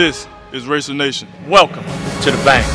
This is Racer Nation. Welcome to the bank.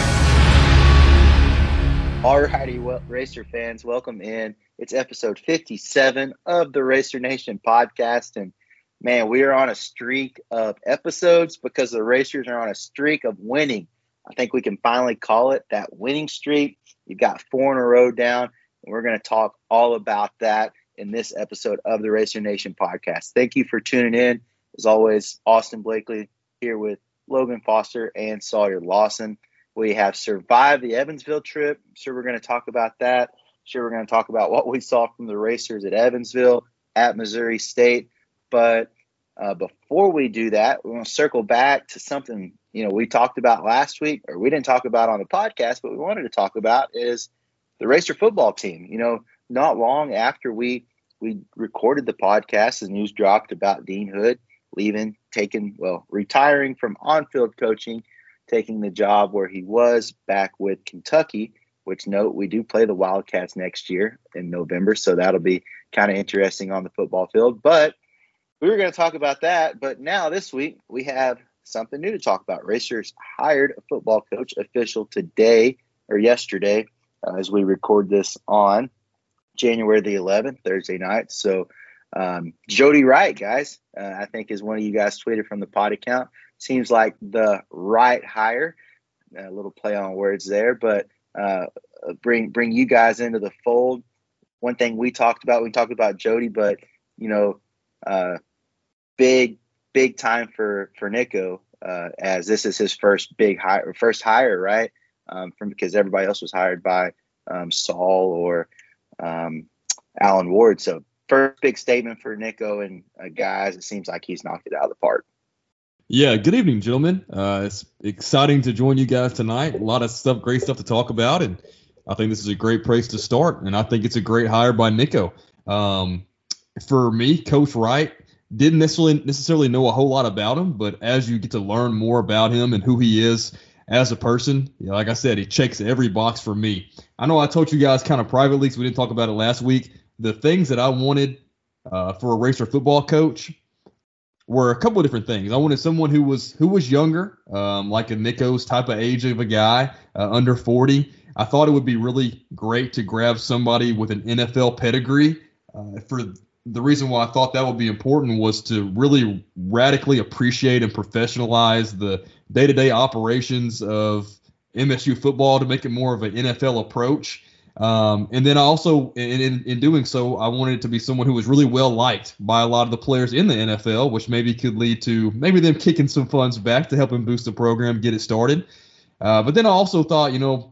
Alrighty, well, Racer fans, welcome in. It's episode 57 of the Racer Nation podcast. And man, we are on a streak of episodes because the Racers are on a streak of winning. I think we can finally call it that winning streak. You've got four in a row down, and we're going to talk all about that in this episode of the Racer Nation podcast. Thank you for tuning in. As always, Austin Blakely here with Logan Foster and Sawyer Lawson. We have survived the Evansville trip. I'm sure we're going to talk about that. I'm sure we're going to talk about what we saw from the racers at Evansville, at Missouri State. But uh, before we do that, we want to circle back to something you know we talked about last week, or we didn't talk about on the podcast, but we wanted to talk about is the racer football team. You know, not long after we we recorded the podcast, the news dropped about Dean Hood leaving, taking, well, retiring from on field coaching, taking the job where he was back with Kentucky, which note we do play the Wildcats next year in November. So that'll be kind of interesting on the football field. But we were going to talk about that. But now this week we have something new to talk about. Racers hired a football coach official today or yesterday uh, as we record this on January the 11th, Thursday night. So um, Jody Wright, guys, uh, I think is one of you guys tweeted from the pod account. Seems like the right hire. A little play on words there, but uh, bring bring you guys into the fold. One thing we talked about, we talked about Jody, but you know, uh, big big time for for Nico uh, as this is his first big hire, first hire, right? Um, from because everybody else was hired by um, Saul or um, Alan Ward. So first big statement for Nico and uh, guys. It seems like he's knocked it out of the park. Yeah, good evening, gentlemen. Uh, it's exciting to join you guys tonight. A lot of stuff, great stuff to talk about, and I think this is a great place to start. And I think it's a great hire by Nico. Um, for me, Coach Wright didn't necessarily necessarily know a whole lot about him, but as you get to learn more about him and who he is as a person, you know, like I said, he checks every box for me. I know I told you guys kind of privately, so we didn't talk about it last week the things that I wanted uh, for a racer football coach were a couple of different things. I wanted someone who was who was younger, um, like a Nico's type of age of a guy, uh, under 40. I thought it would be really great to grab somebody with an NFL pedigree. Uh, for the reason why I thought that would be important was to really radically appreciate and professionalize the day-to-day operations of MSU football to make it more of an NFL approach. Um, and then also in, in, in, doing so, I wanted it to be someone who was really well liked by a lot of the players in the NFL, which maybe could lead to maybe them kicking some funds back to help him boost the program, get it started. Uh, but then I also thought, you know,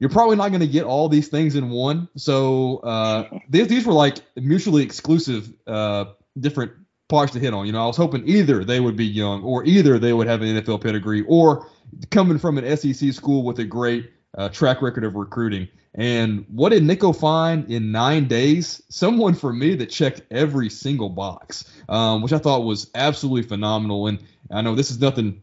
you're probably not going to get all these things in one. So uh, these, these were like mutually exclusive, uh, different parts to hit on. You know, I was hoping either they would be young or either they would have an NFL pedigree or coming from an SEC school with a great uh, track record of recruiting. And what did Nico find in nine days? Someone for me that checked every single box, um, which I thought was absolutely phenomenal. And I know this is nothing,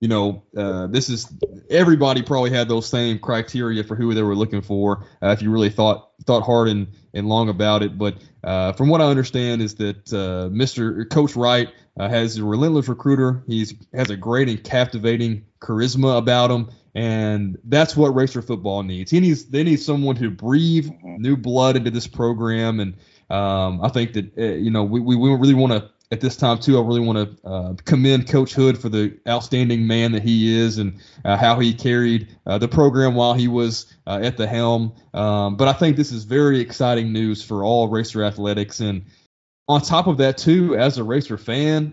you know, uh, this is everybody probably had those same criteria for who they were looking for. Uh, if you really thought thought hard and, and long about it, but uh, from what I understand is that uh, Mr. Coach Wright uh, has a relentless recruiter. He's has a great and captivating charisma about him and that's what racer football needs. He needs they need someone to breathe mm-hmm. new blood into this program, and um, I think that uh, you know we, we, we really want to at this time too. I really want to uh, commend Coach Hood for the outstanding man that he is and uh, how he carried uh, the program while he was uh, at the helm. Um, but I think this is very exciting news for all racer athletics, and on top of that too, as a racer fan,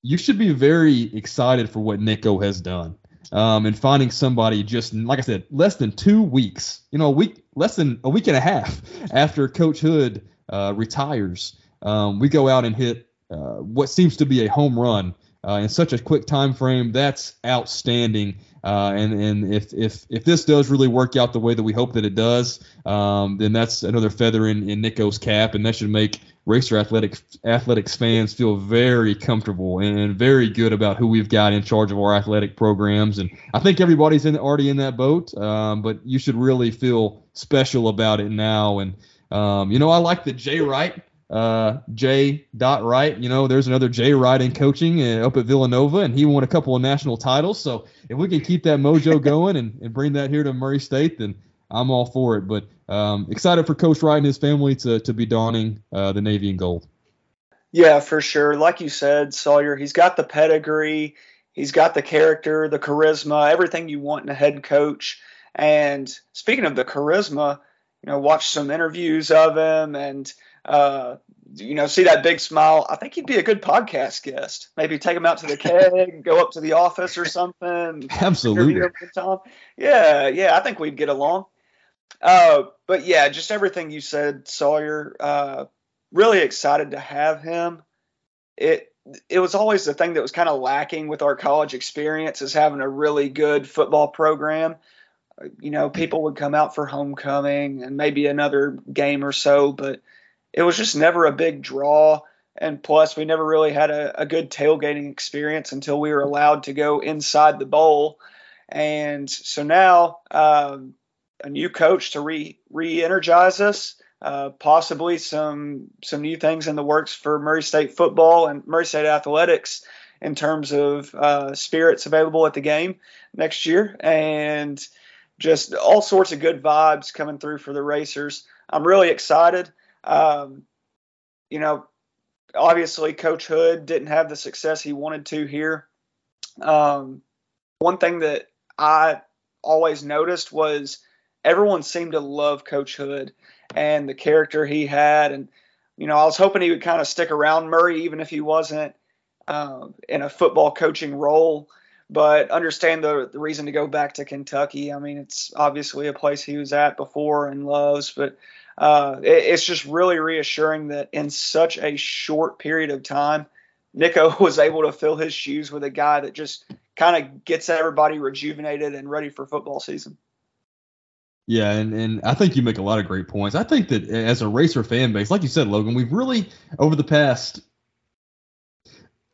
you should be very excited for what Nico has done um, and finding somebody just like I said, less than two weeks, you know, a week, less than a week and a half after Coach Hood uh, retires, um, we go out and hit uh, what seems to be a home run uh, in such a quick time frame. That's outstanding. Uh, and and if if if this does really work out the way that we hope that it does, um, then that's another feather in, in Nico's cap, and that should make Racer Athletics athletics fans feel very comfortable and very good about who we've got in charge of our athletic programs. And I think everybody's in, already in that boat, um, but you should really feel special about it now. And um, you know, I like the Jay Wright uh, Jay Dot Wright. You know, there's another Jay Wright in coaching uh, up at Villanova, and he won a couple of national titles. So if we can keep that mojo going and, and bring that here to Murray State, then I'm all for it. But um, excited for Coach Wright and his family to to be donning uh, the navy and gold. Yeah, for sure. Like you said, Sawyer, he's got the pedigree, he's got the character, the charisma, everything you want in a head coach. And speaking of the charisma, you know, watch some interviews of him and uh, you know, see that big smile. I think he'd be a good podcast guest. Maybe take him out to the keg, go up to the office or something. Absolutely. Yeah, yeah, I think we'd get along. Uh, but yeah, just everything you said, Sawyer. Uh, really excited to have him. It it was always the thing that was kind of lacking with our college experience is having a really good football program. You know, people would come out for homecoming and maybe another game or so, but it was just never a big draw. And plus, we never really had a, a good tailgating experience until we were allowed to go inside the bowl. And so now, um, a new coach to re re-energize us. Uh, possibly some some new things in the works for Murray State football and Murray State athletics in terms of uh, spirits available at the game next year, and just all sorts of good vibes coming through for the racers. I'm really excited. Um, you know, obviously Coach Hood didn't have the success he wanted to here. Um, one thing that I always noticed was everyone seemed to love Coach Hood and the character he had. And, you know, I was hoping he would kind of stick around Murray, even if he wasn't uh, in a football coaching role. But understand the, the reason to go back to Kentucky. I mean, it's obviously a place he was at before and loves, but uh, it, it's just really reassuring that in such a short period of time, Nico was able to fill his shoes with a guy that just kind of gets everybody rejuvenated and ready for football season. Yeah, and, and I think you make a lot of great points. I think that as a racer fan base, like you said, Logan, we've really over the past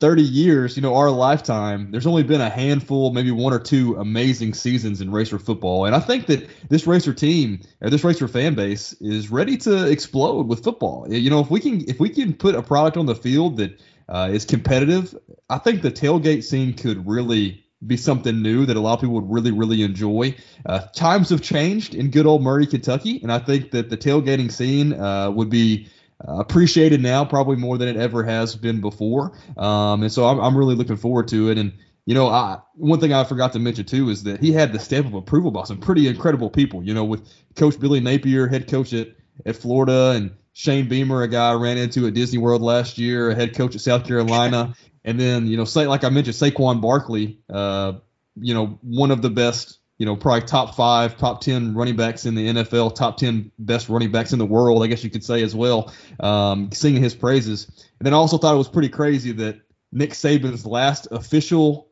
30 years, you know, our lifetime, there's only been a handful, maybe one or two amazing seasons in racer football. And I think that this racer team or this racer fan base is ready to explode with football. You know, if we can if we can put a product on the field that uh, is competitive, I think the tailgate scene could really be something new that a lot of people would really, really enjoy. Uh, times have changed in good old Murray, Kentucky, and I think that the tailgating scene uh, would be uh, appreciated now probably more than it ever has been before. Um, and so I'm, I'm really looking forward to it. And you know, I, one thing I forgot to mention too is that he had the stamp of approval by some pretty incredible people. You know, with Coach Billy Napier, head coach at at Florida, and Shane Beamer, a guy I ran into at Disney World last year, a head coach at South Carolina, and then, you know, say like I mentioned, Saquon Barkley, uh, you know, one of the best, you know, probably top five, top ten running backs in the NFL, top ten best running backs in the world, I guess you could say as well, um, singing his praises. And then I also thought it was pretty crazy that Nick Saban's last official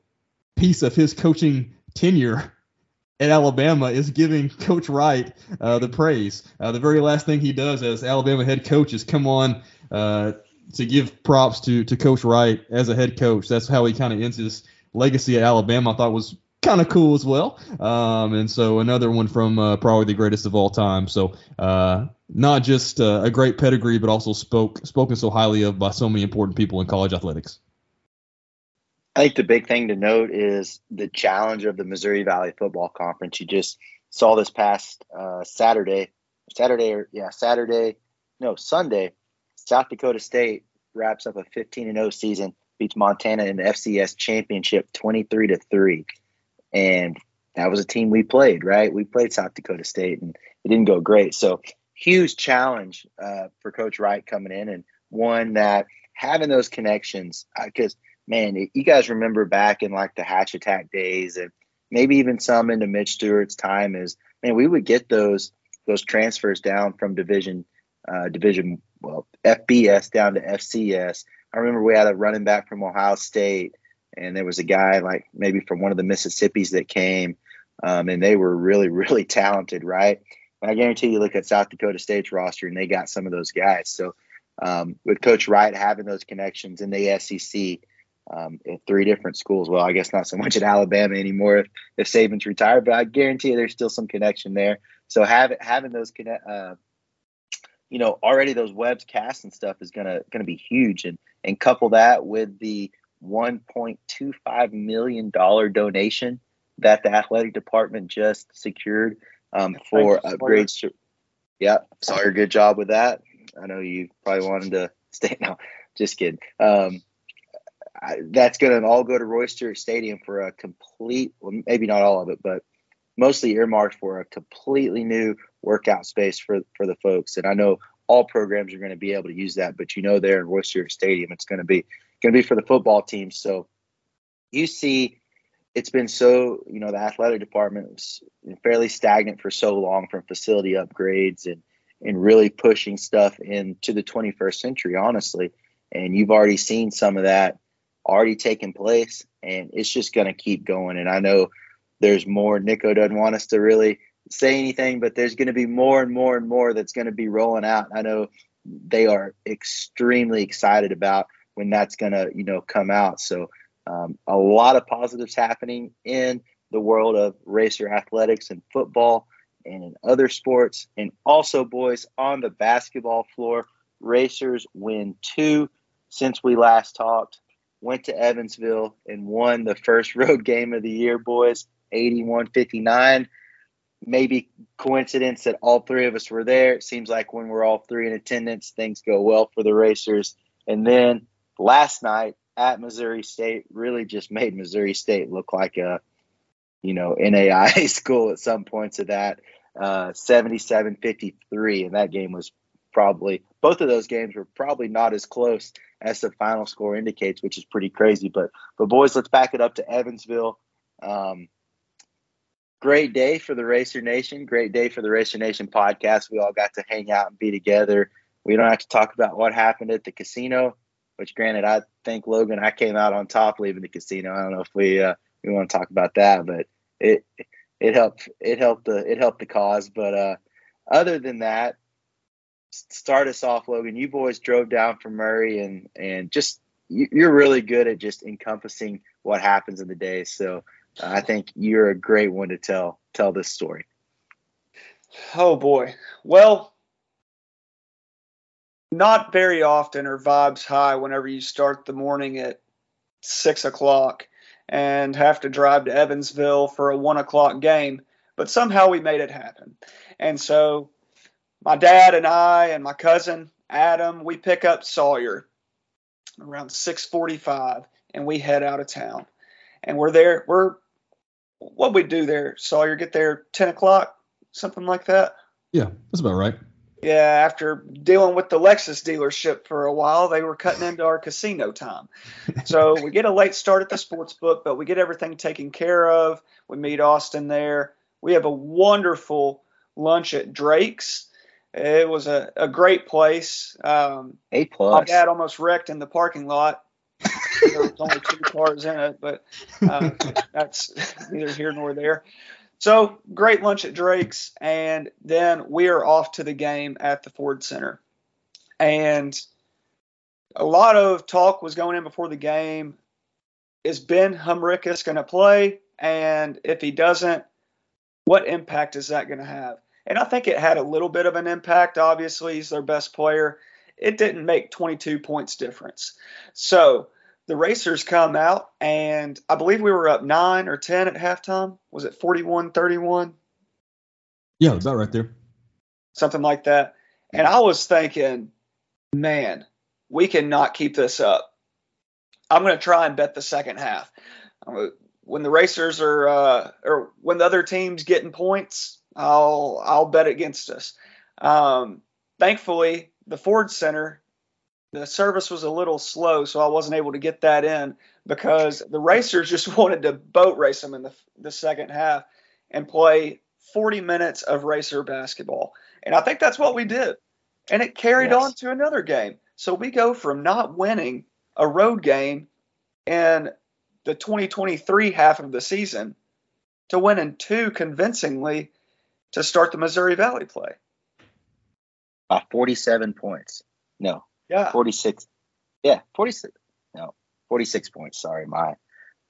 piece of his coaching tenure at Alabama is giving Coach Wright uh, the praise. Uh, the very last thing he does as Alabama head coach is come on uh, to give props to to Coach Wright as a head coach. That's how he kind of ends his legacy at Alabama. I thought was kind of cool as well. Um, and so another one from uh, probably the greatest of all time. So uh, not just uh, a great pedigree, but also spoke spoken so highly of by so many important people in college athletics. I think the big thing to note is the challenge of the Missouri Valley Football Conference. You just saw this past uh, Saturday, Saturday yeah, Saturday, no Sunday. South Dakota State wraps up a 15 and 0 season, beats Montana in the FCS championship 23 to 3. And that was a team we played, right? We played South Dakota State and it didn't go great. So, huge challenge uh, for Coach Wright coming in and one that having those connections, because, uh, man, you guys remember back in like the Hatch Attack days and maybe even some into Mitch Stewart's time is, man, we would get those those transfers down from division uh, division well FBS down to FCS. I remember we had a running back from Ohio State, and there was a guy like maybe from one of the Mississippi's that came, um, and they were really really talented, right? And I guarantee you look at South Dakota State's roster, and they got some of those guys. So um, with Coach Wright having those connections in the SEC. Um, at three different schools. Well, I guess not so much at Alabama anymore if, if Saban's retired, but I guarantee you there's still some connection there. So having having those connect, uh, you know, already those webs cast and stuff is gonna gonna be huge, and and couple that with the 1.25 million dollar donation that the athletic department just secured um, for upgrades. To, yeah, Sawyer, good job with that. I know you probably wanted to stay. now. just kidding. Um, I, that's going to all go to Roy Stewart Stadium for a complete, well, maybe not all of it, but mostly earmarked for a completely new workout space for for the folks. And I know all programs are going to be able to use that, but you know, there in Roy Stewart Stadium, it's going to be going to be for the football team. So you see, it's been so you know the athletic department was fairly stagnant for so long from facility upgrades and and really pushing stuff into the 21st century, honestly. And you've already seen some of that already taking place, and it's just going to keep going. And I know there's more. Nico doesn't want us to really say anything, but there's going to be more and more and more that's going to be rolling out. I know they are extremely excited about when that's going to, you know, come out. So um, a lot of positives happening in the world of racer athletics and football and in other sports. And also, boys, on the basketball floor, racers win two since we last talked. Went to Evansville and won the first road game of the year, boys, 81 59. Maybe coincidence that all three of us were there. It seems like when we're all three in attendance, things go well for the racers. And then last night at Missouri State really just made Missouri State look like a, you know, NAI school at some points of that. Uh, 77 53. And that game was probably, both of those games were probably not as close as the final score indicates, which is pretty crazy. But, but boys, let's back it up to Evansville. Um, great day for the Racer Nation. Great day for the Racer Nation podcast. We all got to hang out and be together. We don't have to talk about what happened at the casino, which, granted, I think Logan, I came out on top leaving the casino. I don't know if we uh, we want to talk about that, but it it helped it helped the it helped the cause. But uh, other than that, start us off, Logan. You boys drove down from Murray, and and just you're really good at just encompassing what happens in the day. So I think you're a great one to tell tell this story. Oh boy. Well, not very often are vibes high whenever you start the morning at six o'clock and have to drive to Evansville for a one o'clock game. But somehow we made it happen. And so my dad and I and my cousin Adam, we pick up Sawyer around 6:45 and we head out of town. And we're there. We're what we do there, Sawyer, get there 10 o'clock, something like that. Yeah, that's about right. Yeah, after dealing with the Lexus dealership for a while, they were cutting into our casino time. So we get a late start at the sports book, but we get everything taken care of. We meet Austin there. We have a wonderful lunch at Drake's. It was a, a great place. Um, a plus. My dad almost wrecked in the parking lot there was only two cars in it, but uh, that's neither here nor there. So great lunch at Drake's, and then we are off to the game at the Ford Center. And a lot of talk was going in before the game. Is Ben Humrichous going to play? And if he doesn't, what impact is that going to have? And I think it had a little bit of an impact. Obviously, he's their best player. It didn't make 22 points difference. So the Racers come out, and I believe we were up nine or 10 at halftime. Was it 41 31? Yeah, about right there. Something like that. And I was thinking, man, we cannot keep this up. I'm going to try and bet the second half. When the Racers are, uh, or when the other team's getting points, I'll I'll bet against us. Um, thankfully, the Ford Center the service was a little slow, so I wasn't able to get that in because the racers just wanted to boat race them in the, the second half and play 40 minutes of racer basketball. And I think that's what we did. And it carried yes. on to another game. So we go from not winning a road game in the 2023 half of the season to winning two convincingly to start the Missouri Valley play. By 47 points. No, yeah. 46. Yeah, 46. No, 46 points. Sorry, my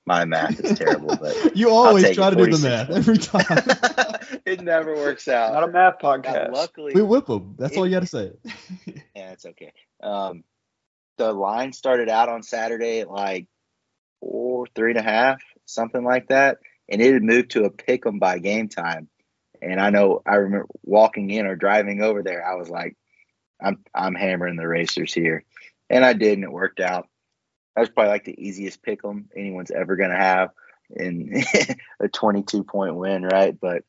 My math is terrible, but you always try it, to do the 46. math every time. it never works out. Not a math Now, podcast. luckily, we whip them. That's all you got to say. yeah, it's okay. Um, the line started out on Saturday at like four, three and a half, something like that, and it had moved to a pick 'em by game time. And I know I remember walking in or driving over there, I was like, I'm I'm hammering the racers here, and I did, and it worked out. That was probably like the easiest pick 'em anyone's ever gonna have in a 22 point win, right? But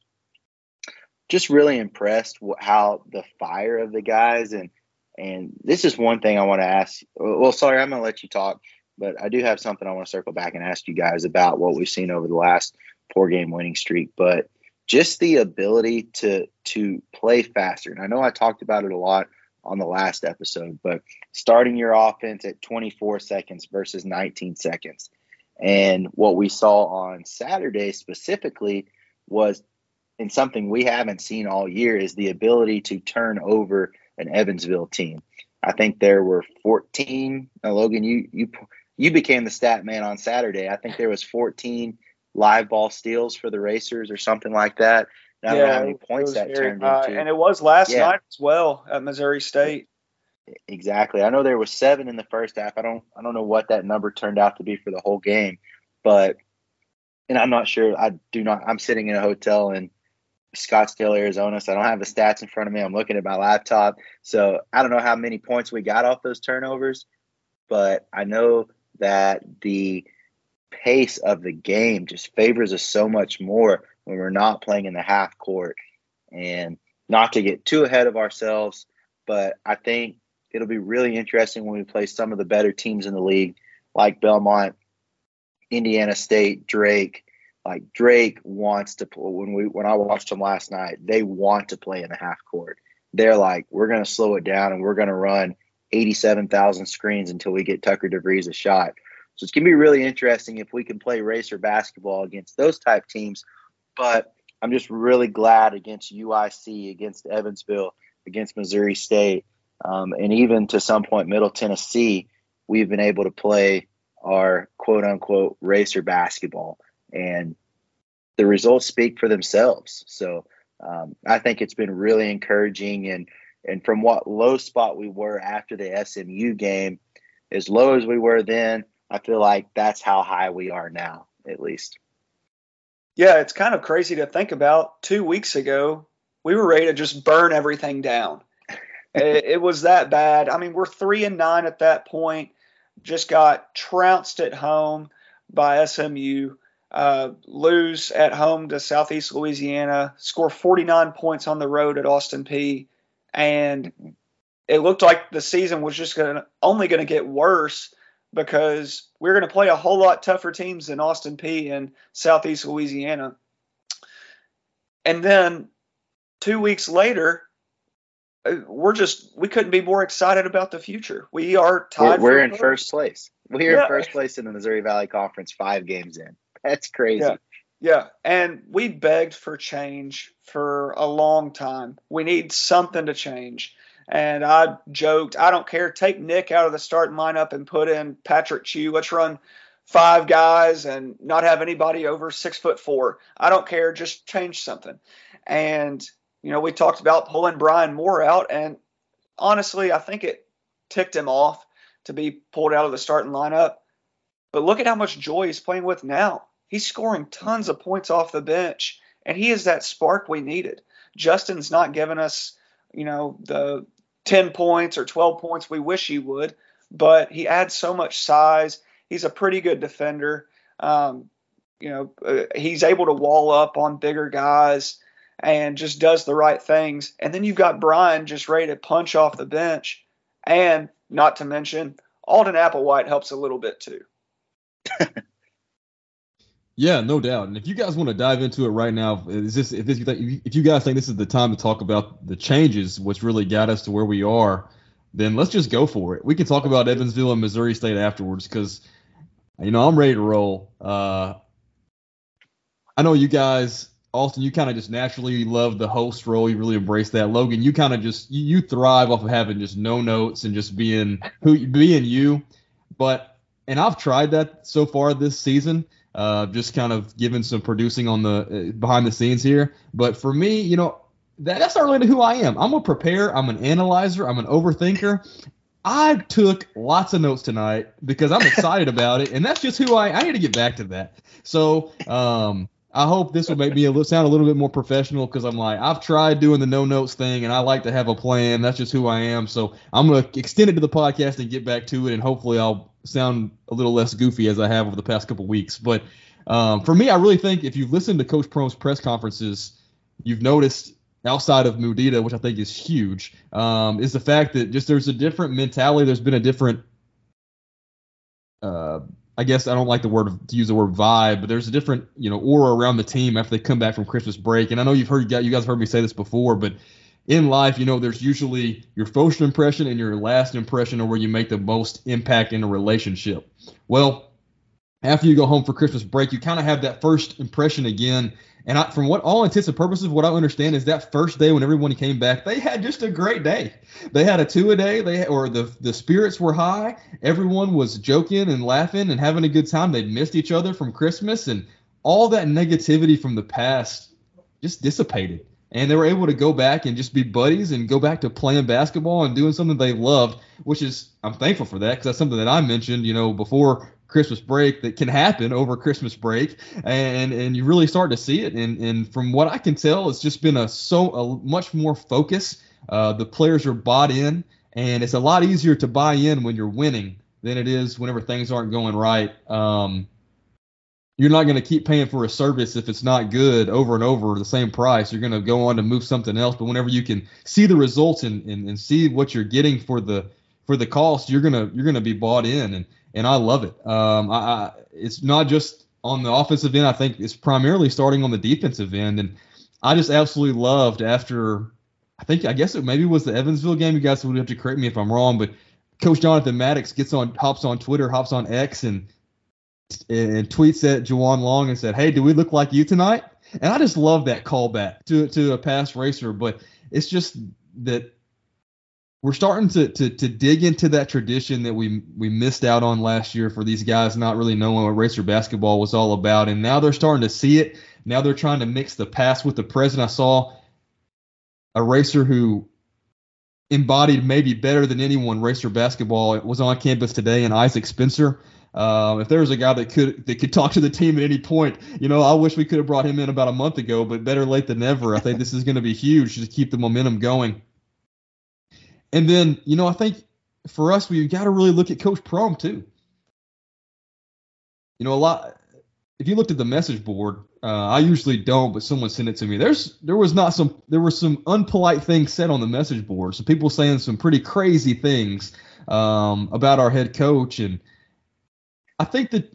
just really impressed how the fire of the guys and and this is one thing I want to ask. Well, sorry, I'm going to let you talk, but I do have something I want to circle back and ask you guys about what we've seen over the last four game winning streak. But just the ability to to play faster. And I know I talked about it a lot on the last episode, but starting your offense at 24 seconds versus 19 seconds. And what we saw on Saturday specifically was and something we haven't seen all year is the ability to turn over an Evansville team. I think there were 14. Now, Logan, you you you became the stat man on Saturday. I think there was 14 live ball steals for the Racers or something like that. And I don't know how many points that very turned into. And it was last Yeah. night as well at Missouri State. Exactly. I know there was seven in the first half. I don't I don't know what that number turned out to be for the whole game, but and I'm not sure. I do not. I'm sitting in a hotel in Scottsdale, Arizona, so I don't have the stats in front of me. I'm looking at my laptop, so I don't know how many points we got off those turnovers, but I know that the pace of the game just favors us so much more when we're not playing in the half court, and not to get too ahead of ourselves, but I think it'll be really interesting when we play some of the better teams in the league, like Belmont, Indiana State, Drake. Like Drake wants to play. When we when I watched them last night, they want to play in the half court. They're like, we're going to slow it down and we're going to run 87,000 screens until we get Tucker DeVries a shot. So it's going to be really interesting if we can play racer basketball against those type teams. But I'm just really glad against UIC, against Evansville, against Missouri State, um, and even to some point Middle Tennessee, we've been able to play our quote unquote racer basketball, and the results speak for themselves. So um, I think it's been really encouraging, and and from what low spot we were after the SMU game, as low as we were then, I feel like that's how high we are now, at least. Yeah, it's kind of crazy to think about. Two weeks ago, we were ready to just burn everything down. it, it was that bad. I mean, we're three and nine at that point. Just got trounced at home by SMU. Uh, lose at home to Southeast Louisiana. Score 49 points on the road at Austin Peay. And it looked like the season was just to only going to get worse because we're going to play a whole lot tougher teams than Austin Peay and Southeast Louisiana. And then two weeks later, uh, we're just we couldn't be more excited about the future. We are We're, tied. we're in first place. We're Yeah. in first place in the Missouri Valley Conference, five games in. That's crazy. Yeah. Yeah, and we begged for change for a long time. We need something to change. And I joked, I don't care. Take Nick out of the starting lineup and put in Patrick Chew. Let's run five guys and not have anybody over six foot four. I don't care. Just change something. And you know, we talked about pulling Brian Moore out, and honestly, I think it ticked him off to be pulled out of the starting lineup. But look at how much joy he's playing with now. He's scoring tons of points off the bench, and he is that spark we needed. Justin's not giving us, you know, the 10 points or 12 points we wish he would, but he adds so much size. He's a pretty good defender. Um, you know, uh, he's able to wall up on bigger guys and just does the right things. And then you've got Brian just ready to punch off the bench. And not to mention, Alden Applewhite helps a little bit too. Yeah, no doubt. And if you guys want to dive into it right now, is this if this if you guys think this is the time to talk about the changes, what's really got us to where we are, then let's just go for it. We can talk about Evansville and Missouri State afterwards because you know I'm ready to roll. Uh, I know you guys, Austin, you kind of just naturally love the host role. You really embrace that. Logan, you kind of just you, you thrive off of having just no notes and just being who being you. But and I've tried that so far this season. Uh, just kind of giving some producing on the uh, behind the scenes here. But for me, you know, that, that's not really who I am. I'm a prepare. I'm an analyzer. I'm an overthinker. I took lots of notes tonight because I'm excited about it, and that's just who I. I need to get back to that. So, um, I hope this will make me a little, sound a little bit more professional because I'm like I've tried doing the no notes thing and I like to have a plan. That's just who I am. So I'm gonna extend it to the podcast and get back to it, and hopefully I'll sound a little less goofy as I have over the past couple weeks. But um, for me, I really think if you've listened to Coach Prohm's press conferences, you've noticed outside of Mudita, which I think is huge, um, is the fact that just there's a different mentality. There's been a different uh, I guess I don't like the word to use the word vibe, but there's a different you know aura around the team after they come back from Christmas break. And I know you've heard you guys heard me say this before, but in life, you know, there's usually your first impression and your last impression are where you make the most impact in a relationship. Well, after you go home for Christmas break, you kind of have that first impression again, and I, from what all intents and purposes, what I understand is that first day when everyone came back, they had just a great day. They had a two a day. They or the the spirits were high. Everyone was joking and laughing and having a good time. They'd missed each other from Christmas, and all that negativity from the past just dissipated. And they were able to go back and just be buddies and go back to playing basketball and doing something they loved, which is I'm thankful for that because that's something that I mentioned, you know, before Christmas break that can happen over Christmas break, and and you really start to see it. And and from what I can tell, it's just been a so a much more focus. Uh, the players are bought in, and it's a lot easier to buy in when you're winning than it is whenever things aren't going right. Um, you're not going to keep paying for a service if it's not good over and over the same price. You're going to go on to move something else. But whenever you can see the results and, and, and see what you're getting for the for the cost, you're gonna you're gonna be bought in. And and I love it. Um, I, I, it's not just on the offensive end. I think it's primarily starting on the defensive end, and I just absolutely loved after. I think I guess it maybe was the Evansville game. You guys would have to correct me if I'm wrong, but Coach Jonathan Maddox gets on, hops on Twitter, hops on X, and and tweets at Jewuan Long and said, "Hey, do we look like you tonight?" And I just love that callback to to a past racer, but it's just that we're starting to, to to dig into that tradition that we we missed out on last year for these guys not really knowing what racer basketball was all about, and now they're starting to see it. Now they're trying to mix the past with the present. I saw a racer who embodied maybe better than anyone racer basketball it was on campus today, and Isaac Spencer. Um, if there was a guy that could that could talk to the team at any point, you know, I wish we could have brought him in about a month ago, but better late than never. I think this is going to be huge to keep the momentum going. And then, you know, I think for us, we've got to really look at Coach Prohm too. You know, a lot. If you looked at the message board, uh, I usually don't, but someone sent it to me. There's there was not some there were some unpolite things said on the message board. Some people saying some pretty crazy things um, about our head coach, and I think that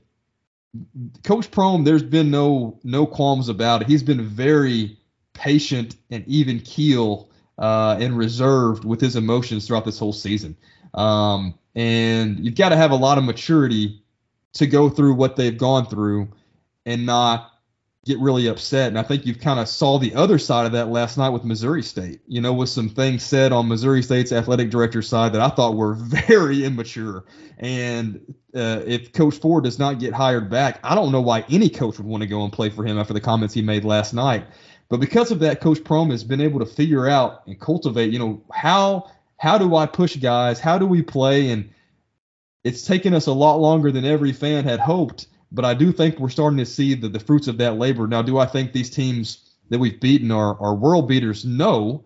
Coach Prohm, there's been no no qualms about it. He's been very patient and even keel uh, and reserved with his emotions throughout this whole season. Um, and you've got to have a lot of maturity to go through what they've gone through and not get really upset. And I think you've kind of saw the other side of that last night with Missouri State. You know, with some things said on Missouri State's athletic director side that I thought were very immature. And uh, if Coach Ford does not get hired back, I don't know why any coach would want to go and play for him after the comments he made last night. But because of that, Coach Prohm has been able to figure out and cultivate, you know, how how do I push guys? How do we play? And it's taken us a lot longer than every fan had hoped. But I do think we're starting to see the, the fruits of that labor. Now, do I think these teams that we've beaten are, are world beaters? No.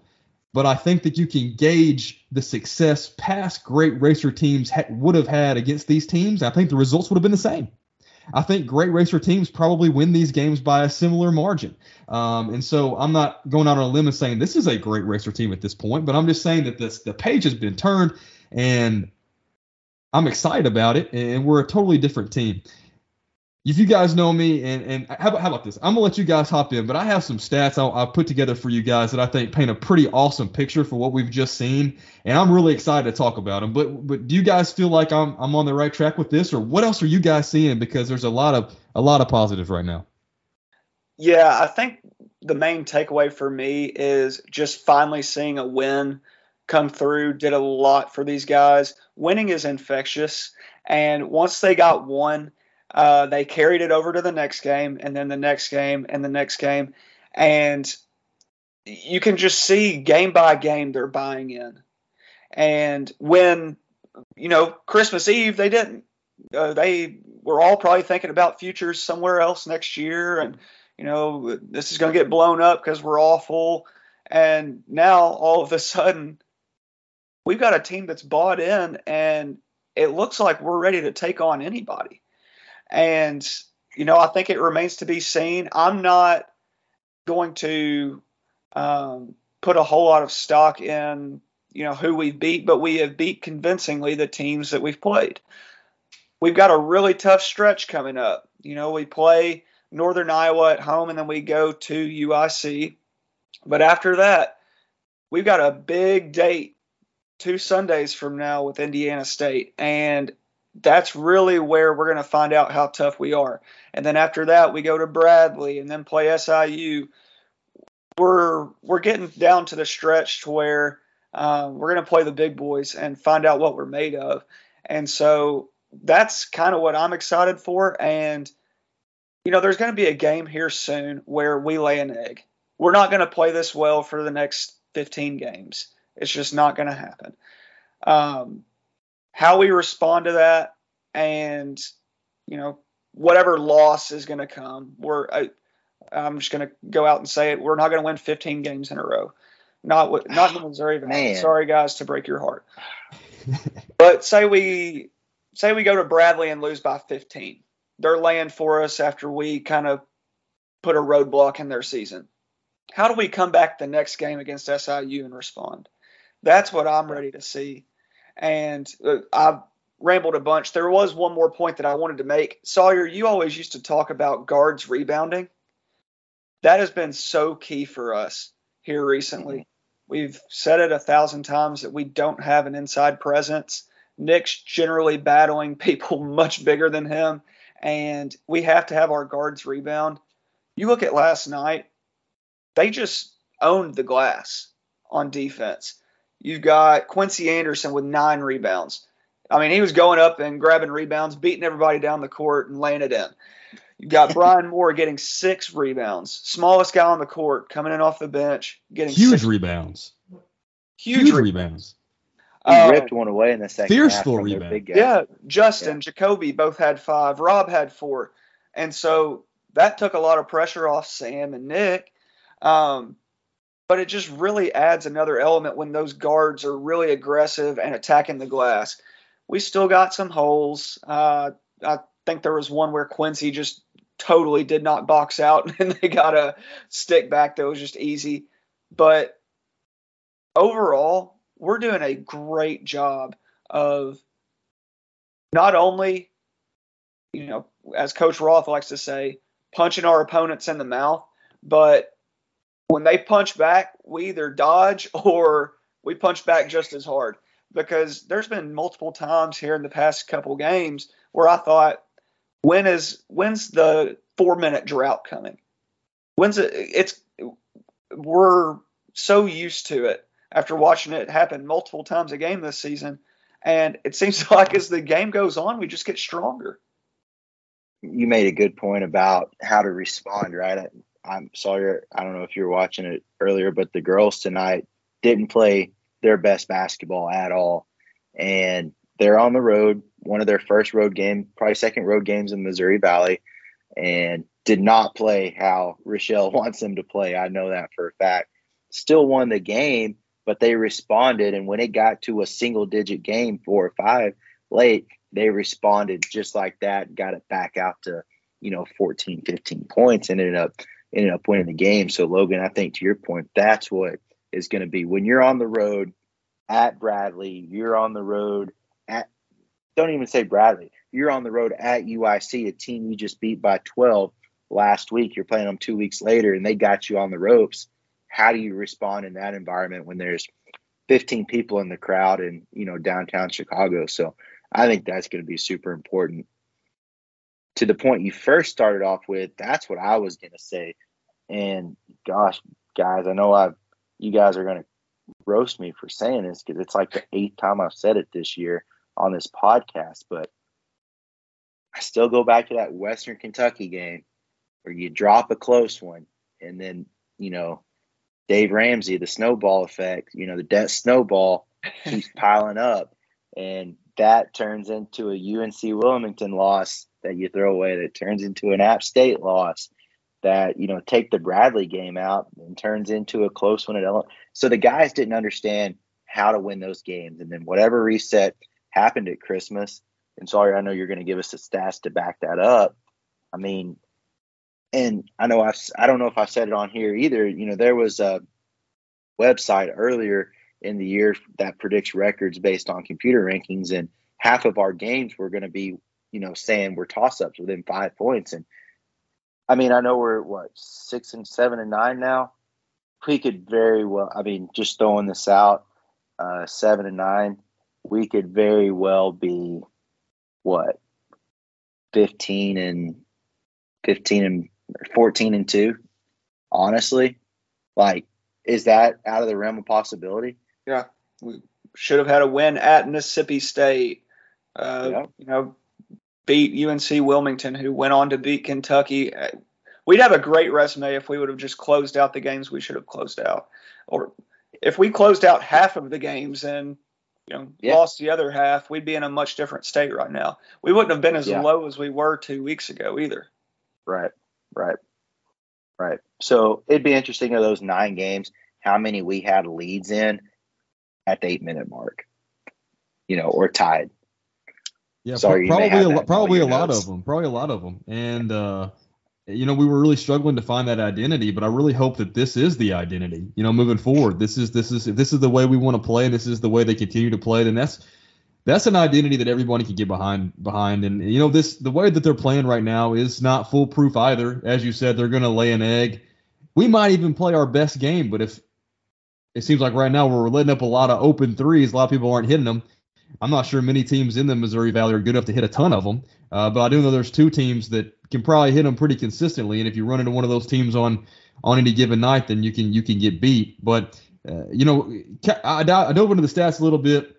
But I think that you can gauge the success past great racer teams ha- would have had against these teams. I think the results would have been the same. I think great racer teams probably win these games by a similar margin. Um, and so I'm not going out on a limb and saying this is a great racer team at this point, but I'm just saying that this the page has been turned and I'm excited about it, and we're a totally different team if you guys know me, and and how about, how about this? I'm gonna let you guys hop in, but I have some stats I'll, I'll, put together for you guys that I think paint a pretty awesome picture for what we've just seen, and I'm really excited to talk about them. But but do you guys feel like I'm I'm on the right track with this, or what else are you guys seeing? Because there's a lot of a lot of positives right now. Yeah, I think the main takeaway for me is just finally seeing a win come through. Did a lot for these guys. Winning is infectious, and once they got one Uh, they carried it over to the next game, and then the next game, and the next game, and you can just see game by game they're buying in. And when you know Christmas Eve, they didn't. Uh, they were all probably thinking about futures somewhere else next year, and you know this is going to get blown up because we're awful. And now all of a sudden, we've got a team that's bought in, and it looks like we're ready to take on anybody. And you know, I think it remains to be seen. I'm not going to um, put a whole lot of stock in you know who we've beat, but we have beat convincingly the teams that we've played. We've got a really tough stretch coming up. You know, we play Northern Iowa at home, and then we go to UIC. But after that, we've got a big date two Sundays from now with Indiana State, and that's really where we're going to find out how tough we are. And then after that, we go to Bradley and then play SIU we're we're getting down to the stretch to where um, we're going to play the big boys and find out what we're made of. And so that's kind of what I'm excited for. And you know, there's going to be a game here soon where we lay an egg. We're not going to play this well for the next 15 games. It's just not going to happen. Um, how we respond to that, and you know, whatever loss is going to come, we're I, I'm just going to go out and say it. We're not going to win 15 games in a row. Not not in the Missouri Valley. Sorry, guys, to break your heart. but say we say we go to Bradley and lose by 15. They're laying for us after we kind of put a roadblock in their season. How do we come back the next game against SIU and respond? That's what I'm ready to see. And uh, I've rambled a bunch. There was one more point that I wanted to make. Sawyer, you always used to talk about guards rebounding that has been so key for us here recently. We've said it a thousand times that we don't have an inside presence. Nick's generally battling people much bigger than him, and we have to have our guards rebound. You look at last night, they just owned the glass on defense. You've got Quincy Anderson with nine rebounds. I mean, he was going up and grabbing rebounds, beating everybody down the court and laying it in. You've got Brian Moore getting six rebounds, smallest guy on the court, coming in off the bench, getting huge six, rebounds. Huge, huge rebounds. He uh, ripped one away in the second Fierce half. full rebound. Yeah, Justin, yeah. Jacoby both had five. Rob had four, and so that took a lot of pressure off Sam and Nick. Um, but it just really adds another element when those guards are really aggressive and attacking the glass. We still got some holes. Uh, I think there was one where Quincy just totally did not box out and they got a stick back that was just easy. But overall, we're doing a great job of not only, you know, as Coach Roth likes to say, punching our opponents in the mouth, but when they punch back, we either dodge or we punch back just as hard. Because there's been multiple times here in the past couple games where I thought, when is when's the four minute drought coming? When's it? It's we're so used to it after watching it happen multiple times a game this season, and it seems like as the game goes on, we just get stronger. You made a good point about how to respond, right? I'm sorry, I don't know if you were watching it earlier, but the girls tonight didn't play their best basketball at all, and they're on the road, one of their first road game, probably second road games in Missouri Valley and did not play how Rechelle wants them to play. I know that for a fact. Still won the game, but they responded. And when it got to a single digit game, four or five late, they responded just like that, got it back out to, you know, 14, 15 points and ended up ended up winning the game. So Logan, I think to your point, that's what is going to be when you're on the road at Bradley, you're on the road at don't even say Bradley you're on the road at UIC, a team you just beat by 12 last week. You're playing them two weeks later, and they got you on the ropes. How do you respond in that environment when there's 15 people in the crowd in you know downtown Chicago? So I think that's going to be super important. To the point you first started off with, that's what I was going to say. And gosh, guys, I know I've you guys are going to roast me for saying this because it's like the eighth time I've said it this year on this podcast, but I still go back to that Western Kentucky game where you drop a close one and then, you know, Dave Ramsey, the snowball effect, you know, the debt snowball keeps piling up. And that turns into a UNC Wilmington loss that you throw away, that turns into an App State loss, that, you know, take the Bradley game out and turns into a close one at Illinois. So the guys didn't understand how to win those games. And then whatever reset happened at Christmas, and sorry, I know you're going to give us the stats to back that up. I mean, and I know I've, I don't know if I said it on here either. You know, there was a website earlier in the year that predicts records based on computer rankings, and half of our games were going to be, you know, saying we're toss ups within five points. And I mean, I know we're what six and seven and nine now. We could very well, I mean, just throwing this out, uh, seven and nine, we could very well be what 15 and 15 and 14 and 2 honestly like is that out of the realm of possibility yeah we should have had a win at mississippi state uh, yeah. you know beat unc wilmington who went on to beat kentucky uh, we'd have a great resume if we would have just closed out the games we should have closed out or if we closed out half of the games and you know, yeah. lost the other half, we'd be in a much different state right now. We wouldn't have been as yeah. low as we were two weeks ago either. Right, right, right. So it'd be interesting of those nine games, how many we had leads in at the eight minute mark, you know, or tied. Yeah, probably a, probably a lot of them, probably a lot of them, and uh, you know, we were really struggling to find that identity, but I really hope that this is the identity. You know, moving forward, this is this is if this is the way we want to play, and this is the way they continue to play, then that's that's an identity that everybody can get behind behind. And you know, this the way that they're playing right now is not foolproof either. As you said, they're going to lay an egg. We might even play our best game, but if it seems like right now we're letting up a lot of open threes, a lot of people aren't hitting them. I'm not sure many teams in the Missouri Valley are good enough to hit a ton of them, uh, but I do know there's two teams that can probably hit them pretty consistently. And if you run into one of those teams on on any given night, then you can you can get beat. But uh, you know, I, I dove into the stats a little bit.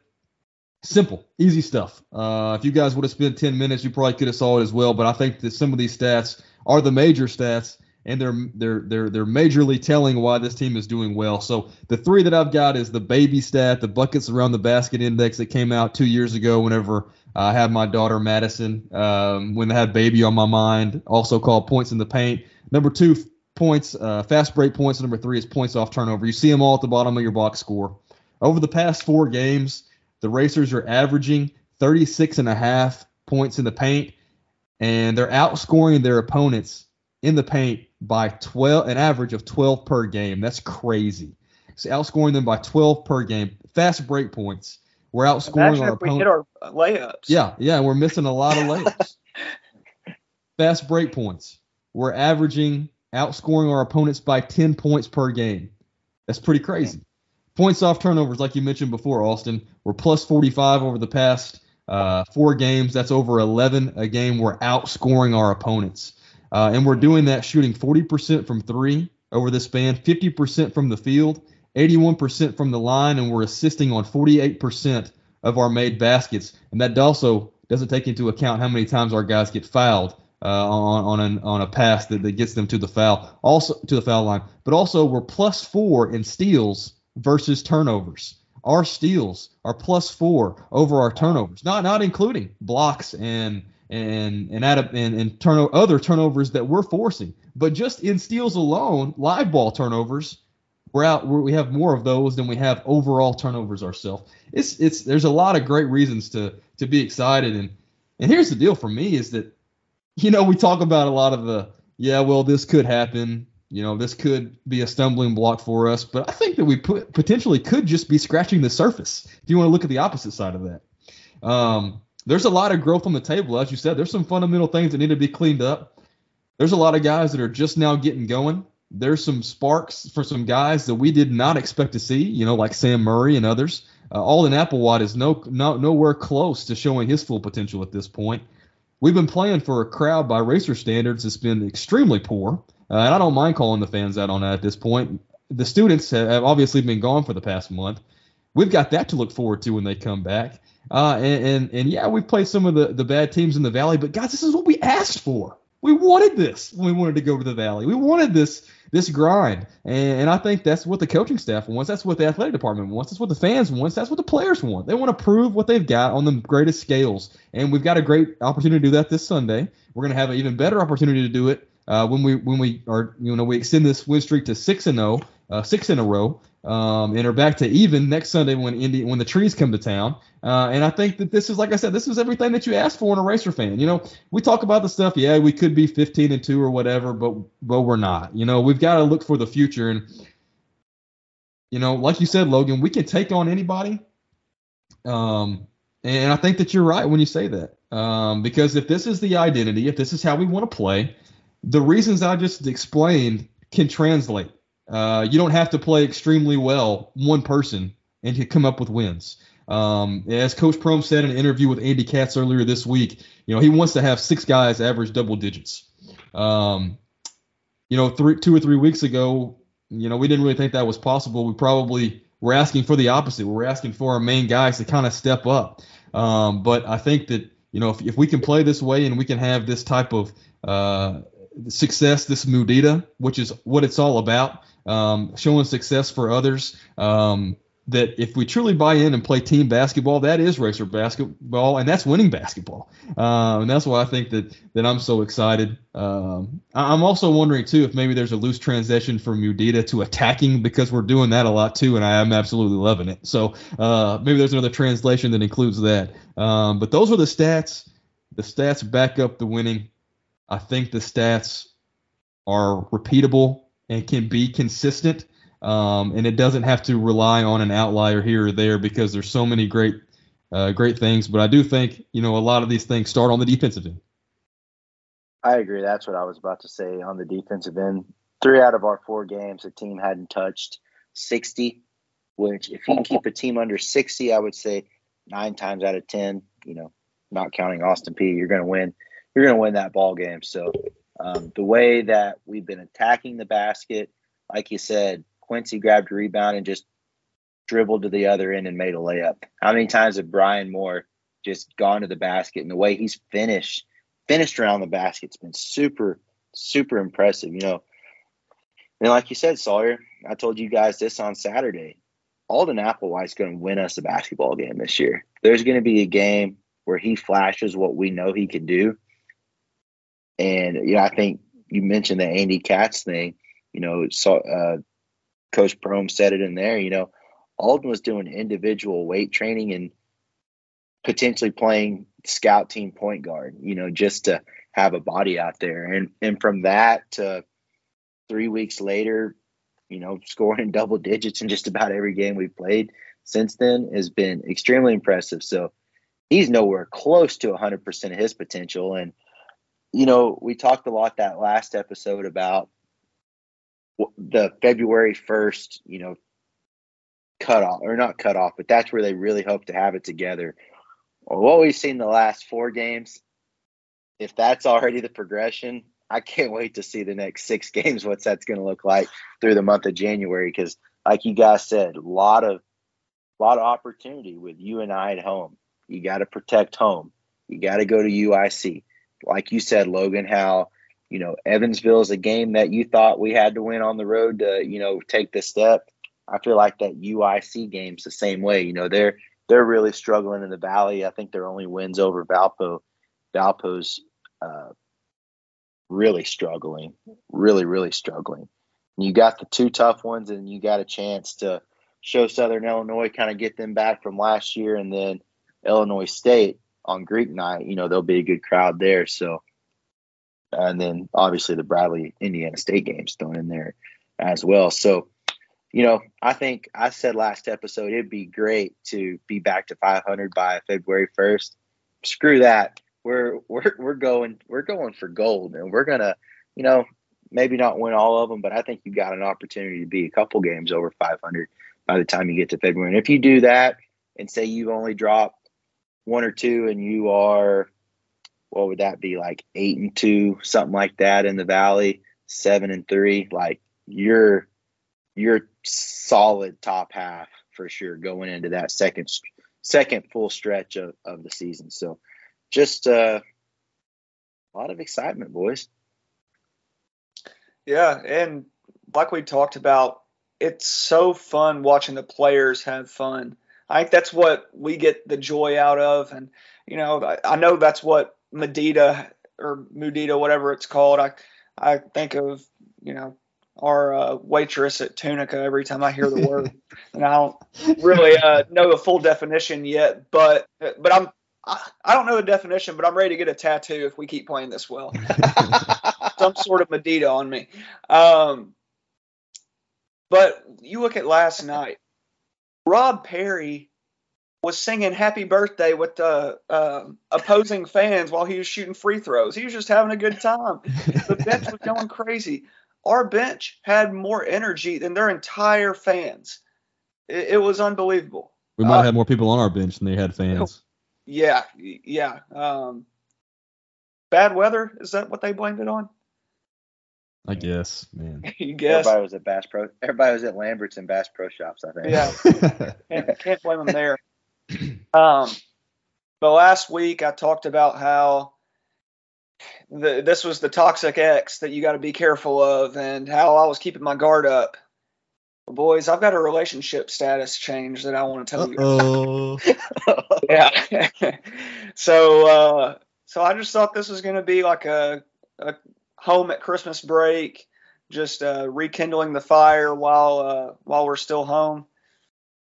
Simple, easy stuff. Uh, if you guys would have spent 10 minutes, you probably could have saw it as well. But I think that some of these stats are the major stats, and they're they're they're they're majorly telling why this team is doing well. So the three that I've got is the baby stat, the buckets around the basket index that came out two years ago. Whenever I had my daughter Madison um, when they had baby on my mind, also called points in the paint. Number two, points, uh, fast break points. Number three is points off turnover. You see them all at the bottom of your box score. Over the past four games, the Racers are averaging 36 and a half points in the paint, and they're outscoring their opponents in the paint by 12, an average of 12 per game. That's crazy. It's outscoring them by 12 per game. Fast break points. We're outscoring Imagine our if we hit our layups. Yeah, yeah, we're missing a lot of layups. Fast break points. We're averaging outscoring our opponents by 10 points per game. That's pretty crazy. Points off turnovers, like you mentioned before, Austin, we're plus 45 over the past uh, four games. That's over 11 a game. We're outscoring our opponents. Uh, and we're doing that shooting 40% from three over the span, 50% from the field, 81% from the line, and we're assisting on 48% of our made baskets. And that also doesn't take into account how many times our guys get fouled uh, on on, an, on a pass that, that gets them to the foul, also to the foul line. But also we're plus four in steals versus turnovers. Our steals are plus four over our turnovers, not not including blocks and and and, and, and other turnovers that we're forcing. But just in steals alone, live ball turnovers, we're out. We're, we have more of those than we have overall turnovers ourselves. It's it's there's a lot of great reasons to to be excited and and here's the deal for me is that you know we talk about a lot of the yeah well this could happen you know this could be a stumbling block for us but I think that we put, potentially could just be scratching the surface if you want to look at the opposite side of that. Um, there's a lot of growth on the table as you said. There's some fundamental things that need to be cleaned up. There's a lot of guys that are just now getting going there's some sparks for some guys that we did not expect to see, you know, like Sam Murray and others. Uh, Alden Applewhite is no, no nowhere close to showing his full potential at this point. We've been playing for a crowd by racer standards that's been extremely poor, uh, and I don't mind calling the fans out on that at this point. The students have obviously been gone for the past month. We've got that to look forward to when they come back. Uh, and, and and yeah, we've played some of the the bad teams in the valley, but guys, this is what we asked for. We wanted this we wanted to go to the valley. We wanted this this grind, and, and I think that's what the coaching staff wants. That's what the athletic department wants. That's what the fans want. That's what the players want. They want to prove what they've got on the greatest scales, and we've got a great opportunity to do that this Sunday. We're going to have an even better opportunity to do it uh, when we when we are you know we extend this win streak to six and zero, oh, uh, six in a row, um, and are back to even next Sunday when Indy when the trees come to town. Uh, and I think that this is like I said, this is everything that you asked for in a racer fan. You know, we talk about the stuff. Yeah, we could be 15 and two or whatever, but but we're not. You know, we've got to look for the future. And you know, like you said, Logan, we can take on anybody. Um, and I think that you're right when you say that. Um, because if this is the identity, if this is how we want to play, the reasons I just explained can translate. Uh, you don't have to play extremely well one person and to come up with wins. Um, as Coach Prohm said in an interview with Andy Katz earlier this week, you know he wants to have six guys average double digits. Um, you know, three, two or three weeks ago, you know we didn't really think that was possible. We probably were asking for the opposite. We were asking for our main guys to kind of step up. Um, but I think that you know if, if we can play this way and we can have this type of uh, success, this mudita, which is what it's all about, um, showing success for others. Um, that if we truly buy in and play team basketball, that is racer basketball, and that's winning basketball. Uh, and that's why I think that that I'm so excited. Um, I'm also wondering too if maybe there's a loose transition from Mudita to attacking because we're doing that a lot too, and I am absolutely loving it. So uh, maybe there's another translation that includes that. Um, but those are the stats. The stats back up the winning. I think the stats are repeatable and can be consistent. Um, and it doesn't have to rely on an outlier here or there because there's so many great, uh, great things. But I do think you know a lot of these things start on the defensive end. I agree. That's what I was about to say on the defensive end. Three out of our four games, the team hadn't touched 60. Which, if you can keep a team under 60, I would say nine times out of 10, you know, not counting Austin Peay, you're going to win. You're going to win that ball game. So um, the way that we've been attacking the basket, like you said, Quincy grabbed a rebound and just dribbled to the other end and made a layup. How many times have Brian Moore just gone to the basket and the way he's finished, finished around the basket's been super, super impressive. You know, and like you said, Sawyer, I told you guys this on Saturday. Alden Applewhite's going to win us a basketball game this year. There's going to be a game where he flashes what we know he can do, and you know, I think you mentioned the Andy Katz thing. You know, uh, Coach Prohm said it in there. You know, Alden was doing individual weight training and potentially playing scout team point guard. You know, just to have a body out there, and and from that to three weeks later, you know, scoring double digits in just about every game we've played since then has been extremely impressive. So he's nowhere close to 100% of his potential. And you know, we talked a lot that last episode about the February 1st, you know, cut off or not cut off, but that's where they really hope to have it together. What we've seen the last four games, if that's already the progression, I can't wait to see the next six games, what that's going to look like through the month of January. Because, like you guys said, a lot of, a lot of opportunity with you and I at home. You got to protect home. You got to go to UIC like you said, Logan, how you know Evansville is a game that you thought we had to win on the road to you know take the step. I feel like that UIC game's the same way. You know they're they're really struggling in the Valley. I think their only wins over Valpo. Valpo's uh, really struggling, really really struggling. You got the two tough ones, and you got a chance to show Southern Illinois, kind of get them back from last year, and then Illinois State on Greek night, you know, there'll be a good crowd there. So, and then obviously the Bradley Indiana State games thrown in there as well. So, you know, I think I said last episode it'd be great to be back to 500 by February 1st. Screw that. We're we're we're going we're going for gold, and we're gonna, you know, maybe not win all of them, but I think you got an opportunity to be a couple games over 500 by the time you get to February. And if you do that, and say you've only dropped one or two and you are what would that be like eight and two something like that in the valley seven and three like you're you're solid top half for sure going into that second second full stretch of, of the season. So just uh, a lot of excitement, boys. Yeah, and like we talked about, it's so fun watching the players have fun. I think that's what we get the joy out of, and you know, I, I know that's what Medita or Mudita, whatever it's called. I I think of you know our uh, waitress at Tunica every time I hear the word, and I don't really uh, know the full definition yet, but but I'm I, I don't know the definition, but I'm ready to get a tattoo if we keep playing this well. Some sort of Medita on me. Um, but you look at last night, Rob Perry was singing happy birthday with the uh, opposing fans while he was shooting free throws. He was just having a good time. The bench was going crazy. Our bench had more energy than their entire fans. It, it was unbelievable. We might uh, have more people on our bench than they had fans. Yeah, yeah. Um, bad weather is that what they blamed it on? I guess, man. you guess. Everybody was at Bass Pro. Everybody was at Lambert's and Bass Pro Shops. I think. Yeah, can't, can't blame them there. Um, but last week I talked about how the, this was the toxic X that you got to be careful of, and how I was keeping my guard up. boys, I've got a relationship status change that I want to tell Uh-oh. you. yeah. so, uh, so I just thought this was going to be like a, a home at Christmas break, just uh, rekindling the fire while uh, while we're still home.